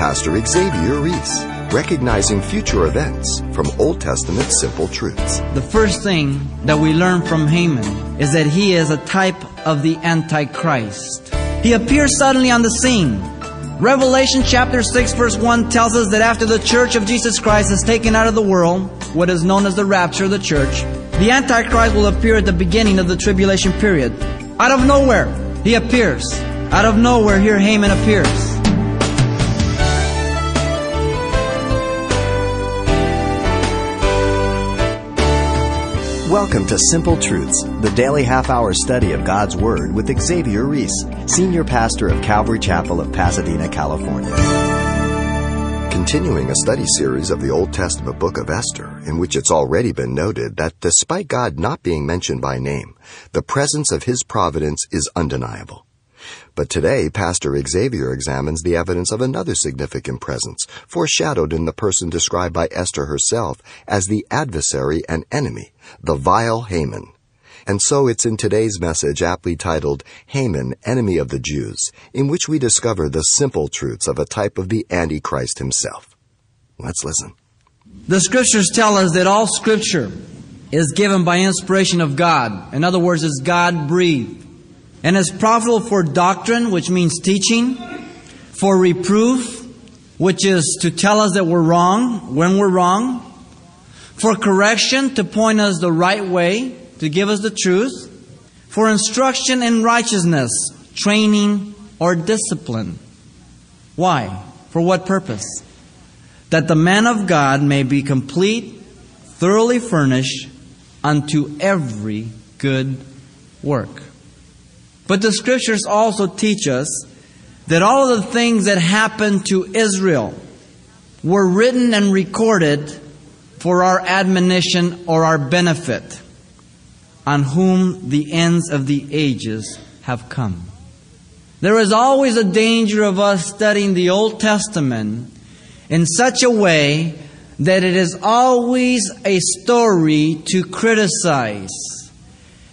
Pastor Xavier Reese, recognizing future events from Old Testament simple truths. The first thing that we learn from Haman is that he is a type of the Antichrist. He appears suddenly on the scene. Revelation chapter 6 verse 1 tells us that after the church of Jesus Christ is taken out of the world, what is known as the rapture of the church, the Antichrist will appear at the beginning of the tribulation period. Out of nowhere, he appears. Out of nowhere, here Haman appears. Welcome to Simple Truths, the daily half hour study of God's Word with Xavier Reese, Senior Pastor of Calvary Chapel of Pasadena, California. Continuing a study series of the Old Testament book of Esther, in which it's already been noted that despite God not being mentioned by name, the presence of His providence is undeniable. But today, Pastor Xavier examines the evidence of another significant presence, foreshadowed in the person described by Esther herself as the adversary and enemy, the vile Haman. And so it's in today's message aptly titled Haman, Enemy of the Jews, in which we discover the simple truths of a type of the Antichrist himself. Let's listen. The scriptures tell us that all scripture is given by inspiration of God. In other words, is God breathed and is profitable for doctrine, which means teaching, for reproof, which is to tell us that we're wrong when we're wrong, for correction, to point us the right way, to give us the truth, for instruction in righteousness, training, or discipline. Why? For what purpose? That the man of God may be complete, thoroughly furnished unto every good work. But the scriptures also teach us that all of the things that happened to Israel were written and recorded for our admonition or our benefit, on whom the ends of the ages have come. There is always a danger of us studying the Old Testament in such a way that it is always a story to criticize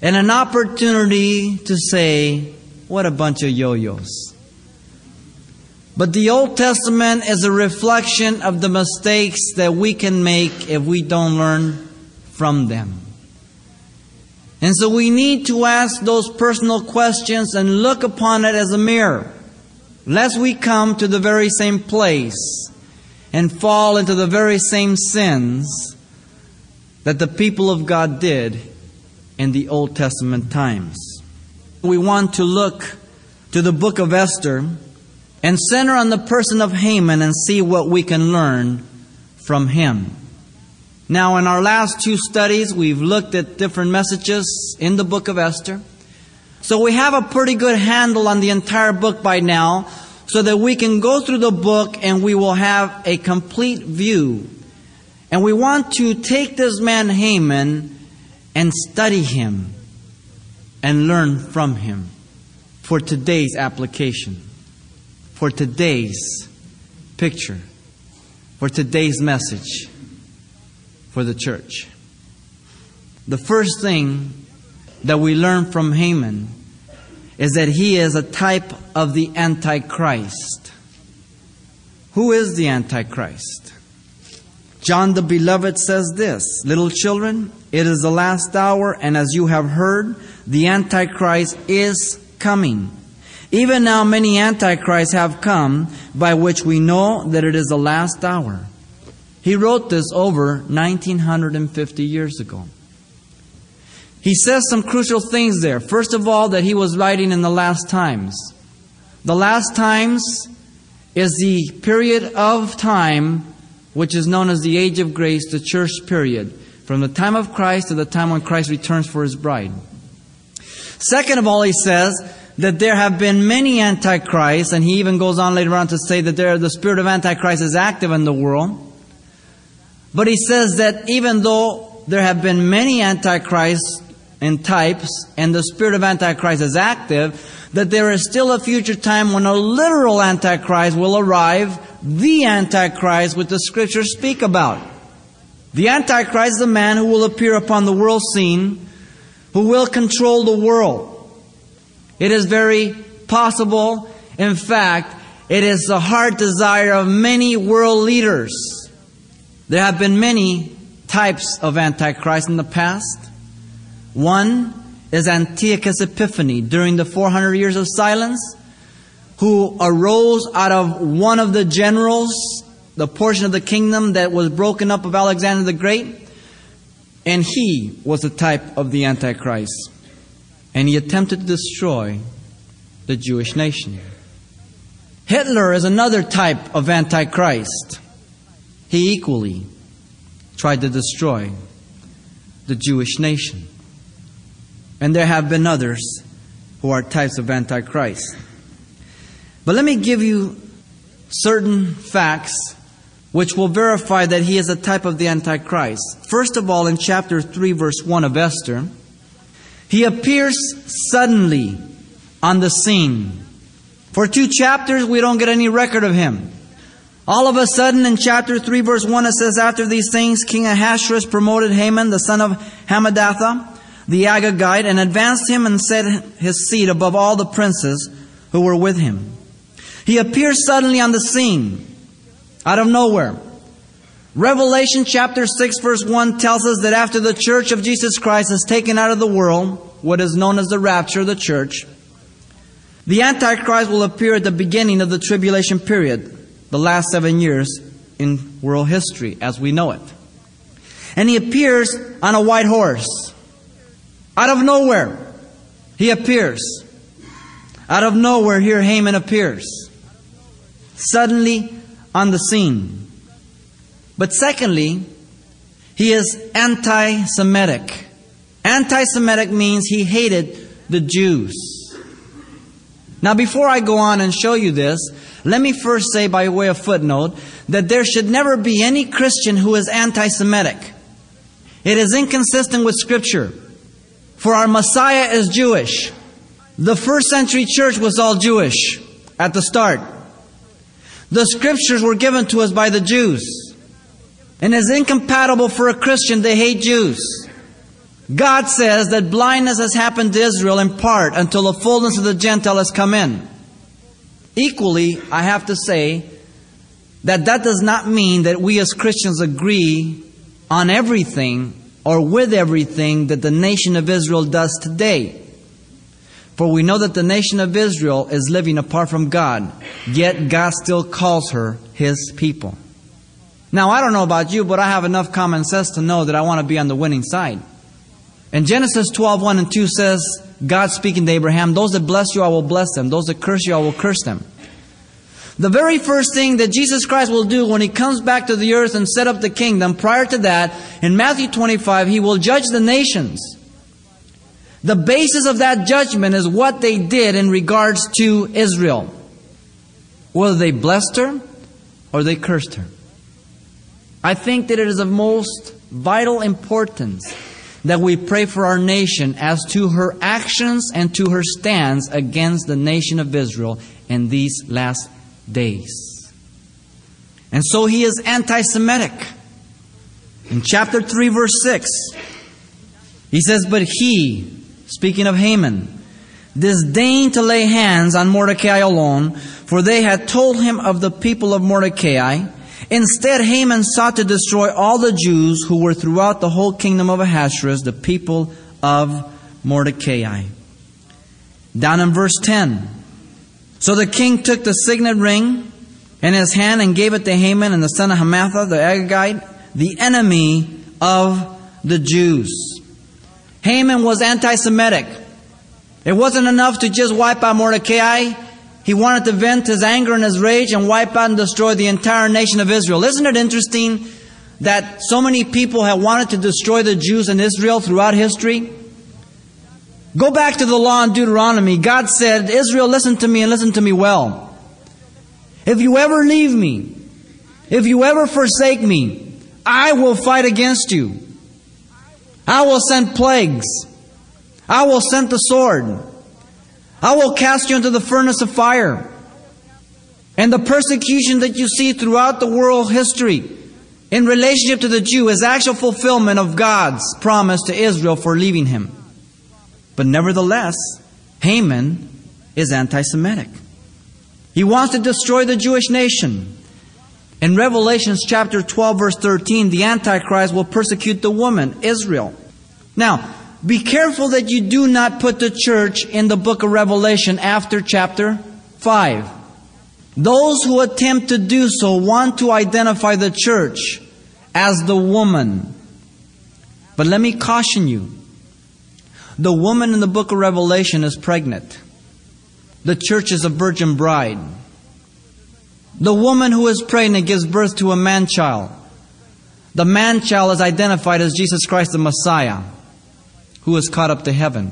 and an opportunity to say, What a bunch of yo yo's. But the Old Testament is a reflection of the mistakes that we can make if we don't learn from them. And so we need to ask those personal questions and look upon it as a mirror, lest we come to the very same place and fall into the very same sins that the people of God did in the Old Testament times. We want to look to the book of Esther and center on the person of Haman and see what we can learn from him. Now, in our last two studies, we've looked at different messages in the book of Esther. So we have a pretty good handle on the entire book by now so that we can go through the book and we will have a complete view. And we want to take this man Haman and study him and learn from him for today's application, for today's picture, for today's message for the church. The first thing that we learn from Haman is that he is a type of the Antichrist. Who is the Antichrist? John the Beloved says this Little children, it is the last hour, and as you have heard, the Antichrist is coming. Even now, many Antichrists have come, by which we know that it is the last hour. He wrote this over 1950 years ago. He says some crucial things there. First of all, that he was writing in the last times. The last times is the period of time which is known as the age of grace, the church period, from the time of Christ to the time when Christ returns for his bride. Second of all, he says that there have been many antichrists, and he even goes on later on to say that there, the spirit of antichrist is active in the world. But he says that even though there have been many antichrists and types, and the spirit of antichrist is active, that there is still a future time when a literal antichrist will arrive the Antichrist which the scriptures speak about. The Antichrist is the man who will appear upon the world scene, who will control the world. It is very possible, in fact, It is the heart desire of many world leaders. There have been many types of Antichrist in the past. One is Antiochus Epiphanes during the 400 years of silence, who arose out of one of the generals, the portion of the kingdom that was broken up of Alexander the Great, and he was the type of the Antichrist. And he attempted to destroy the Jewish nation. Hitler is another type of Antichrist. He equally tried to destroy the Jewish nation. And there have been others who are types of Antichrist. But let me give you certain facts which will verify that he is a type of the Antichrist. First of all, in chapter 3, verse 1 of Esther, he appears suddenly on the scene. For two chapters, we don't get any record of him. All of a sudden, in chapter 3, verse 1, it says, After these things, King Ahasuerus promoted Haman, the son of Hammedatha, the Agagite, and advanced him and set his seat above all the princes who were with him. He appears suddenly on the scene, out of nowhere. Revelation chapter 6 verse 1 tells us that after the church of Jesus Christ is taken out of the world, what is known as the rapture of the church, the Antichrist will appear at the beginning of the tribulation period, the last seven years in world history as we know it. And he appears on a white horse. Out of nowhere, he appears. Out of nowhere, here Haman appears. Suddenly on the scene. But secondly, he is anti Semitic. Anti Semitic means he hated the Jews. Now, before I go on and show you this, let me first say, by way of footnote, that there should never be any Christian who is anti Semitic. It is inconsistent with Scripture. For our Messiah is Jewish. The first century church was all Jewish at the start. The scriptures were given to us by the Jews. And it's incompatible for a Christian to hate Jews. God says that blindness has happened to Israel in part until the fullness of the Gentile has come in. Equally, I have to say that that does not mean that we as Christians agree on everything or with everything that the nation of Israel does today. For we know that the nation of Israel is living apart from God, yet God still calls her His people. Now, I don't know about you, but I have enough common sense to know that I want to be on the winning side. And Genesis 12, 1 and 2 says, God speaking to Abraham, Those that bless you, I will bless them. Those that curse you, I will curse them. The very first thing that Jesus Christ will do when He comes back to the earth and set up the kingdom, prior to that, in Matthew 25, He will judge the nations. The basis of that judgment is what they did in regards to Israel. Whether they blessed her or they cursed her. I think that it is of most vital importance that we pray for our nation as to her actions and to her stands against the nation of Israel in these last days. And so he is anti Semitic. In chapter 3, verse 6, he says, But he, speaking of Haman, disdained to lay hands on Mordecai alone, for they had told him of the people of Mordecai. Instead, Haman sought to destroy all the Jews who were throughout the whole kingdom of Ahasuerus, the people of Mordecai. Down in verse 10. So the king took the signet ring in his hand and gave it to Haman and the son of Hammedatha, the Agagite, the enemy of the Jews. Haman was anti Semitic. It wasn't enough to just wipe out Mordecai. He wanted to vent his anger and his rage and wipe out and destroy the entire nation of Israel. Isn't it interesting that so many people have wanted to destroy the Jews in Israel throughout history? Go back to the law in Deuteronomy. God said, Israel, listen to me and listen to me well. If you ever leave me, if you ever forsake me, I will fight against you. I will send plagues. I will send the sword. I will cast you into the furnace of fire. And the persecution that you see throughout the world history in relationship to the Jew is actual fulfillment of God's promise to Israel for leaving him. But nevertheless, Haman is anti Semitic. He wants to destroy the Jewish nation. In Revelations chapter 12 verse 13, the Antichrist will persecute the woman, Israel. Now, be careful that you do not put the church in the book of Revelation after chapter 5. Those who attempt to do so want to identify the church as the woman. But let me caution you. The woman in the book of Revelation is pregnant. The church is a virgin bride. The woman who is pregnant gives birth to a man child. The man child is identified as Jesus Christ the Messiah, who is caught up to heaven.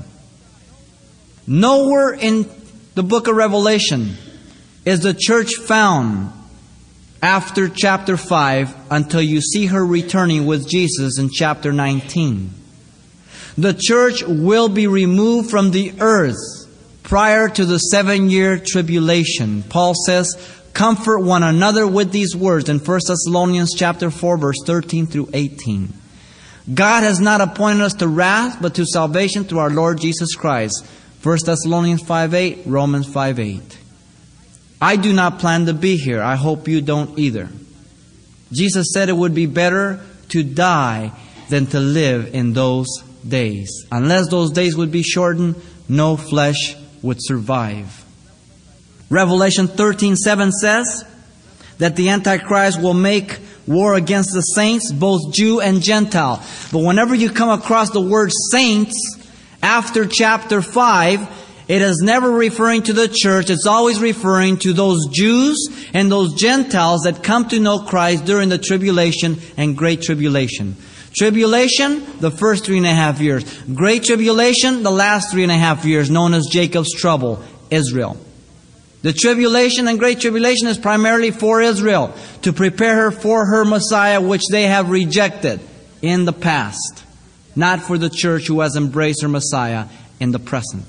Nowhere in the book of Revelation is the church found after chapter 5 until you see her returning with Jesus in chapter 19. The church will be removed from the earth prior to the seven year tribulation. Paul says, comfort one another with these words in 1 Thessalonians chapter 4 verse 13 through 18. God has not appointed us to wrath, but to salvation through our Lord Jesus Christ. 1 Thessalonians 5 8, Romans 5 8. I do not plan to be here. I hope you don't either. Jesus said it would be better to die than to live in those days. Unless those days would be shortened, no flesh would survive. Revelation 13:7 says that the antichrist will make war against the saints, both Jew and Gentile. But whenever you come across the word saints after chapter 5, it is never referring to the church. It's always referring to those Jews and those Gentiles that come to know Christ during the tribulation and great tribulation. Tribulation, the first three and a half years. Great tribulation, the last three and a half years, known as Jacob's trouble, Israel. The tribulation and great tribulation is primarily for Israel, to prepare her for her Messiah, which they have rejected in the past. Not for the church who has embraced her Messiah in the present.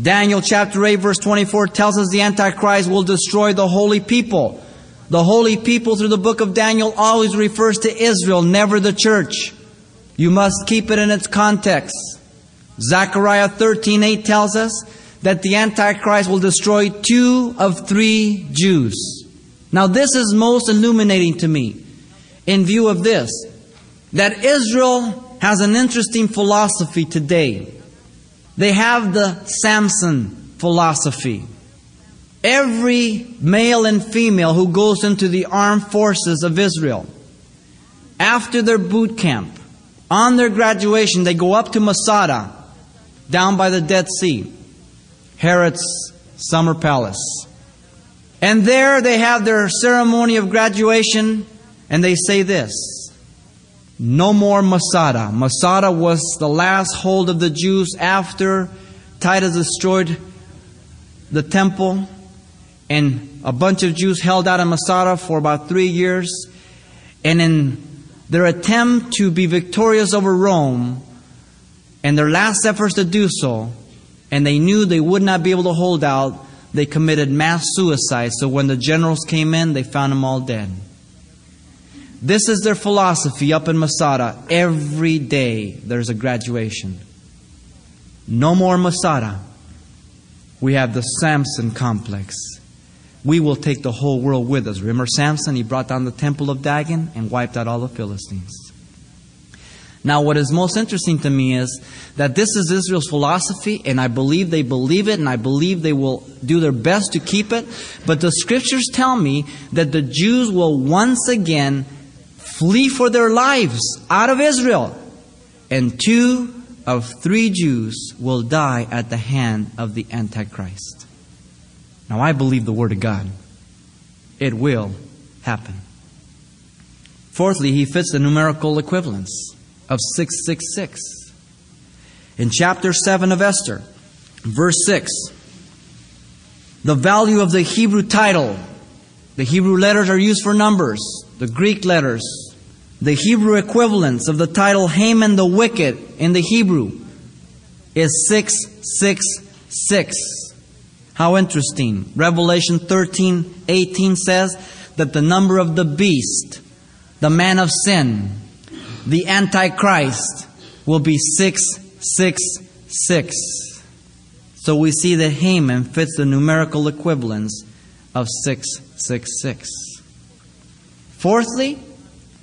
Daniel chapter 8 verse 24 tells us the Antichrist will destroy the holy people. The holy people through the book of Daniel always refers to Israel, never the church. You must keep it in its context. Zechariah 13:8 tells us that the Antichrist will destroy two of three Jews. Now this is most illuminating to me in view of this, that Israel has an interesting philosophy today. They have the Samson philosophy. Every male and female who goes into the armed forces of Israel, after their boot camp, on their graduation, they go up to Masada, down by the Dead Sea, Herod's summer palace. And there they have their ceremony of graduation, and they say this no more Masada. Masada was the last hold of the Jews after Titus destroyed the temple. And a bunch of Jews held out in Masada for about three years. And in their attempt to be victorious over Rome, and their last efforts to do so, and they knew they would not be able to hold out, they committed mass suicide. So when the generals came in, they found them all dead. This is their philosophy up in Masada. Every day there's a graduation. No more Masada. We have the Samson complex. We will take the whole world with us. Remember Samson? He brought down the temple of Dagon and wiped out all the Philistines. Now, what is most interesting to me is that this is Israel's philosophy, and I believe they believe it, and I believe they will do their best to keep it. But the scriptures tell me that the Jews will once again flee for their lives out of Israel. And two of three Jews will die at the hand of the Antichrist. Now, I believe the Word of God. It will happen. Fourthly, he fits the numerical equivalence of 666. In chapter 7 of Esther, verse 6, the value of the Hebrew title, the Hebrew letters are used for numbers, the Greek letters the Hebrew equivalence of the title Haman the Wicked in the Hebrew is 666. How interesting. Revelation 13 18 says that the number of the beast, the man of sin, the Antichrist, will be 666. So we see that Haman fits the numerical equivalence of 666. Fourthly,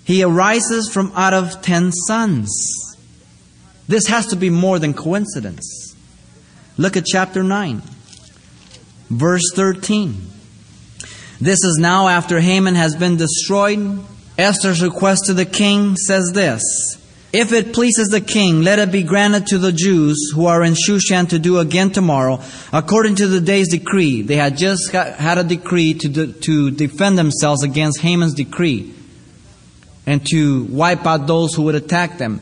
he arises from out of ten sons. This has to be more than coincidence. Look at chapter 9, verse 13. This is now after Haman has been destroyed. Esther's request to the king says this If it pleases the king, let it be granted to the Jews who are in Shushan to do again tomorrow, according to the day's decree. They had just had a decree to, de- to defend themselves against Haman's decree and to wipe out those who would attack them.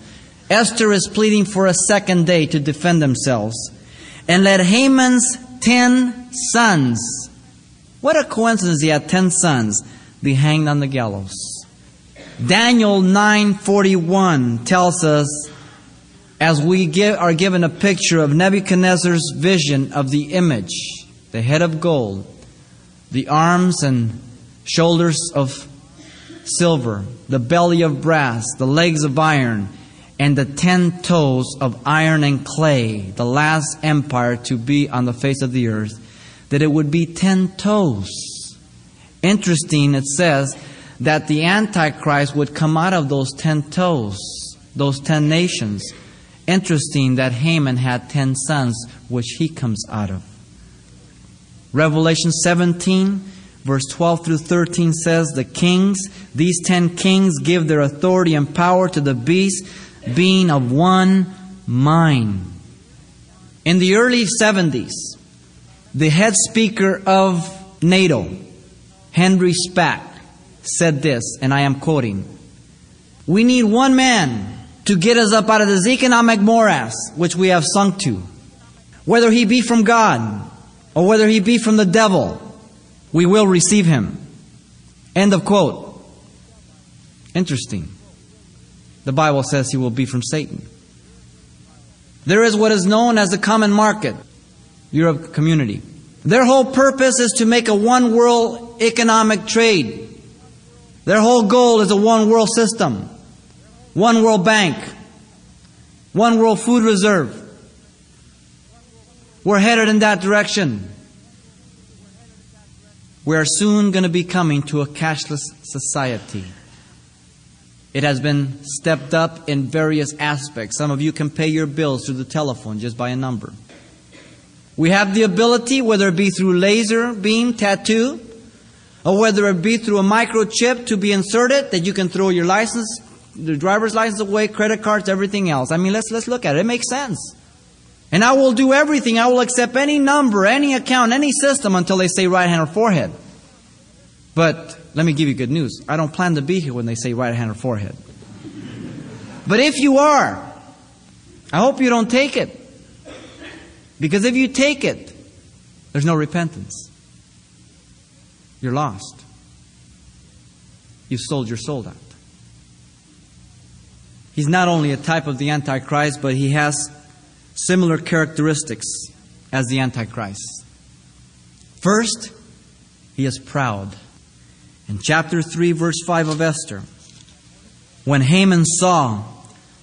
Esther is pleading for a second day to defend themselves. And let Haman's ten sons, what a coincidence he had ten sons, be hanged on the gallows. Daniel 9:41 tells us as we give, are given a picture of Nebuchadnezzar's vision of the image, the head of gold, the arms and shoulders of silver, the belly of brass, the legs of iron, and the ten toes of iron and clay, the last empire to be on the face of the earth, that it would be ten toes. Interesting, it says that the Antichrist would come out of those ten toes, those ten nations. Interesting that Haman had ten sons, which he comes out of. Revelation 17 verse 12 through 13 says, The kings, these ten kings, give their authority and power to the beast, being of one mind. In the early 70s, the head speaker of NATO, Henry Spaak, said this, and I am quoting We need one man to get us up out of this economic morass which we have sunk to, whether he be from God or whether he be from the devil we will receive him. End of quote. Interesting. The Bible says he will be from Satan. There is what is known as the common market, Europe community. Their whole purpose is to make a one world economic trade. Their whole goal is a one world system, one world bank, one world food reserve. We're headed in that direction. We are soon going to be coming to a cashless society. It has been stepped up in various aspects. Some of you can pay your bills through the telephone just by a number. We have the ability, whether it be through laser beam tattoo, or whether it be through a microchip to be inserted that you can throw your license, the driver's license away, credit cards, everything else. I mean, let's let's look at it. It makes sense. And I will do everything. I will accept any number, any account, any system until they say right hand or forehead. But let me give you good news. I don't plan to be here when they say right hand or forehead. But if you are, I hope you don't take it. Because if you take it, there's no repentance. You're lost. You've sold your soul out. He's not only a type of the Antichrist, but he has similar characteristics as the Antichrist. First, he is proud. In chapter 3, verse 5 of Esther, when Haman saw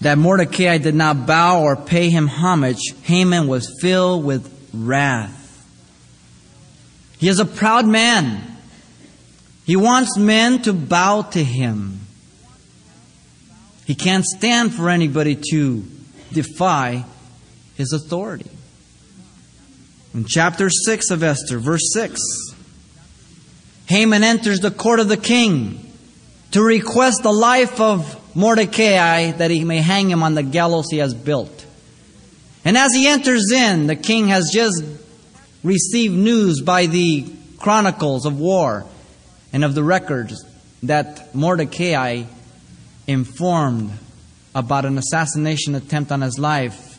that Mordecai did not bow or pay him homage, Haman was filled with wrath. He is a proud man. He wants men to bow to him. He can't stand for anybody to defy his authority. In chapter 6 of Esther, verse 6, Haman enters the court of the king to request the life of Mordecai that he may hang him on the gallows he has built. And as he enters in, the king has just received news by the chronicles of war and of the records that Mordecai informed about an assassination attempt on his life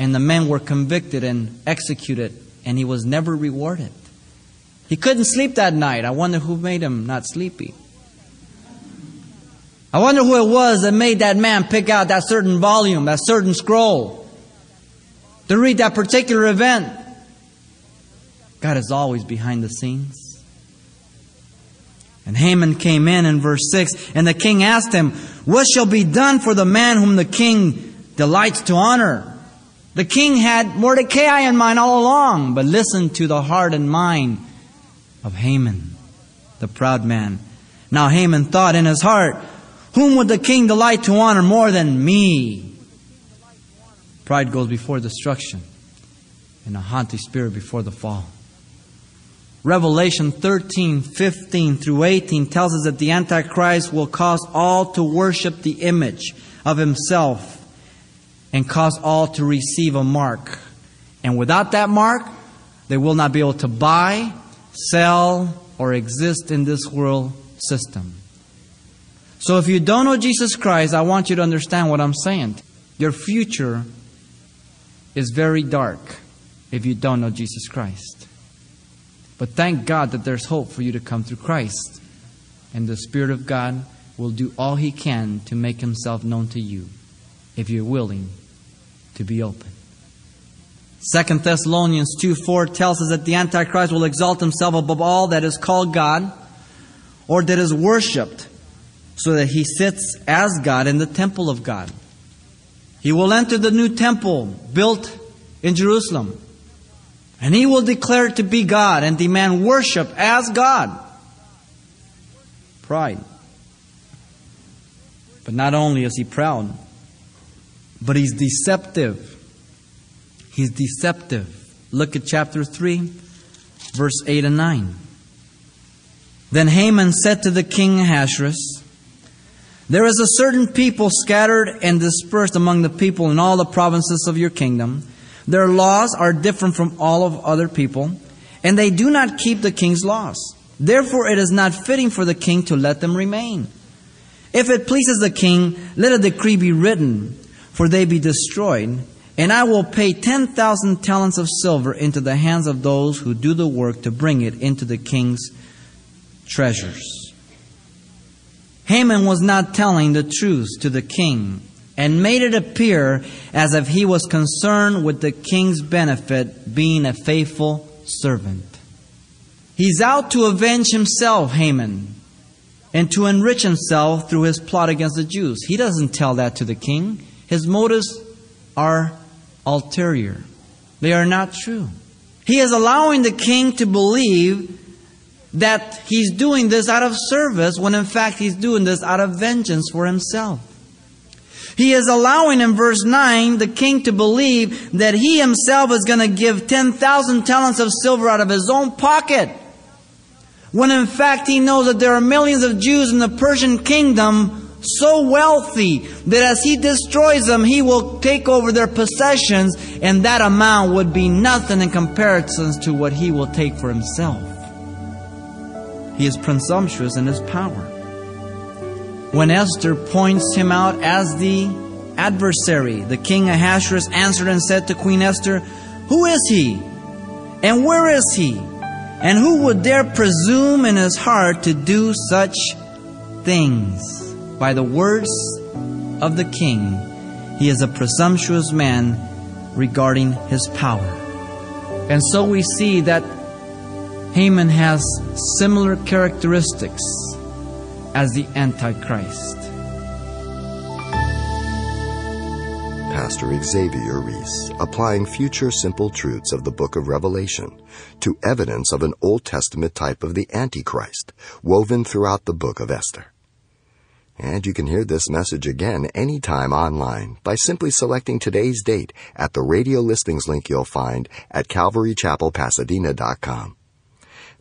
and the men were convicted and executed, and he was never rewarded. He couldn't sleep that night. I wonder who made him not sleepy. I wonder who it was that made that man pick out that certain volume, that certain scroll, to read that particular event. God is always behind the scenes. And Haman came in in verse 6, and the king asked him, What shall be done for the man whom the king delights to honor? The king had Mordecai in mind all along, but listen to the heart and mind of Haman, the proud man. Now Haman thought in his heart, whom would the king delight to honor more than me? Pride goes before destruction, and a haughty spirit before the fall. Revelation 13, 15 through 18 tells us that the Antichrist will cause all to worship the image of himself and cause all to receive a mark. And without that mark, they will not be able to buy, sell, or exist in this world system. So if you don't know Jesus Christ, I want you to understand what I'm saying. Your future is very dark if you don't know Jesus Christ. But thank God that there's hope for you to come through Christ. And the Spirit of God will do all He can to make Himself known to you if you're willing to be open. Second Thessalonians 2 4 tells us that the Antichrist will exalt himself above all that is called God or that is worshipped, so that he sits as God in the temple of God. He will enter the new temple built in Jerusalem. And he will declare to be God and demand worship as God. Pride. But not only is he proud, but he's deceptive. He's deceptive. Look at chapter 3, verse 8 and 9. Then Haman said to the king Ahasuerus, There is a certain people scattered and dispersed among the people in all the provinces of your kingdom their laws are different from all of other people, and they do not keep the king's laws. Therefore, it is not fitting for the king to let them remain. If it pleases the king, let a decree be written, for they be destroyed, and I will pay 10,000 talents of silver into the hands of those who do the work to bring it into the king's treasures. Haman was not telling the truth to the king and made it appear as if he was concerned with the king's benefit, being a faithful servant. He's out to avenge himself, Haman, and to enrich himself through his plot against the Jews. He doesn't tell that to the king. His motives are ulterior, they are not true. He is allowing the king to believe that he's doing this out of service when in fact he's doing this out of vengeance for himself. He is allowing in verse 9 the king to believe that he himself is going to give 10,000 talents of silver out of his own pocket. When in fact he knows that there are millions of Jews in the Persian kingdom so wealthy that as he destroys them, he will take over their possessions, and that amount would be nothing in comparison to what he will take for himself. He is presumptuous in his power when Esther points him out as the adversary. The king Ahasuerus answered and said to Queen Esther, Who is he? And where is he? And who would dare presume in his heart to do such things? By the words of the king, he is a presumptuous man regarding his power. And so we see that Haman has similar characteristics as the Antichrist. Pastor Xavier Reese, applying future simple truths of the book of Revelation to evidence of an Old Testament type of the Antichrist woven throughout the book of Esther. And you can hear this message again anytime online by simply selecting today's date at the radio listings link you'll find at calvarychapelpasadena.com.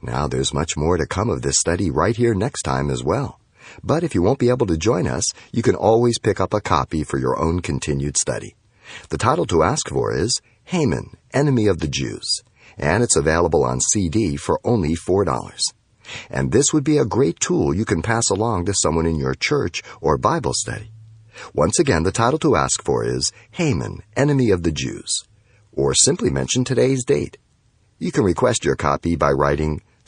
Now there's much more to come of this study right here next time as well. But if you won't be able to join us, you can always pick up a copy for your own continued study. The title to ask for is Haman, Enemy of the Jews, and it's available on CD for only $4. And this would be a great tool you can pass along to someone in your church or Bible study. Once again, the title to ask for is Haman, Enemy of the Jews, or simply mention today's date. You can request your copy by writing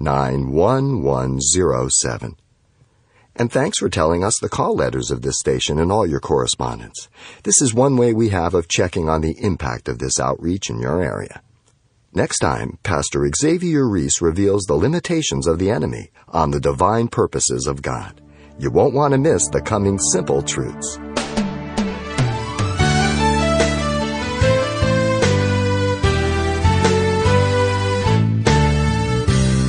91107. And thanks for telling us the call letters of this station and all your correspondence. This is one way we have of checking on the impact of this outreach in your area. Next time, Pastor Xavier Reese reveals the limitations of the enemy on the divine purposes of God. You won't want to miss the coming simple truths.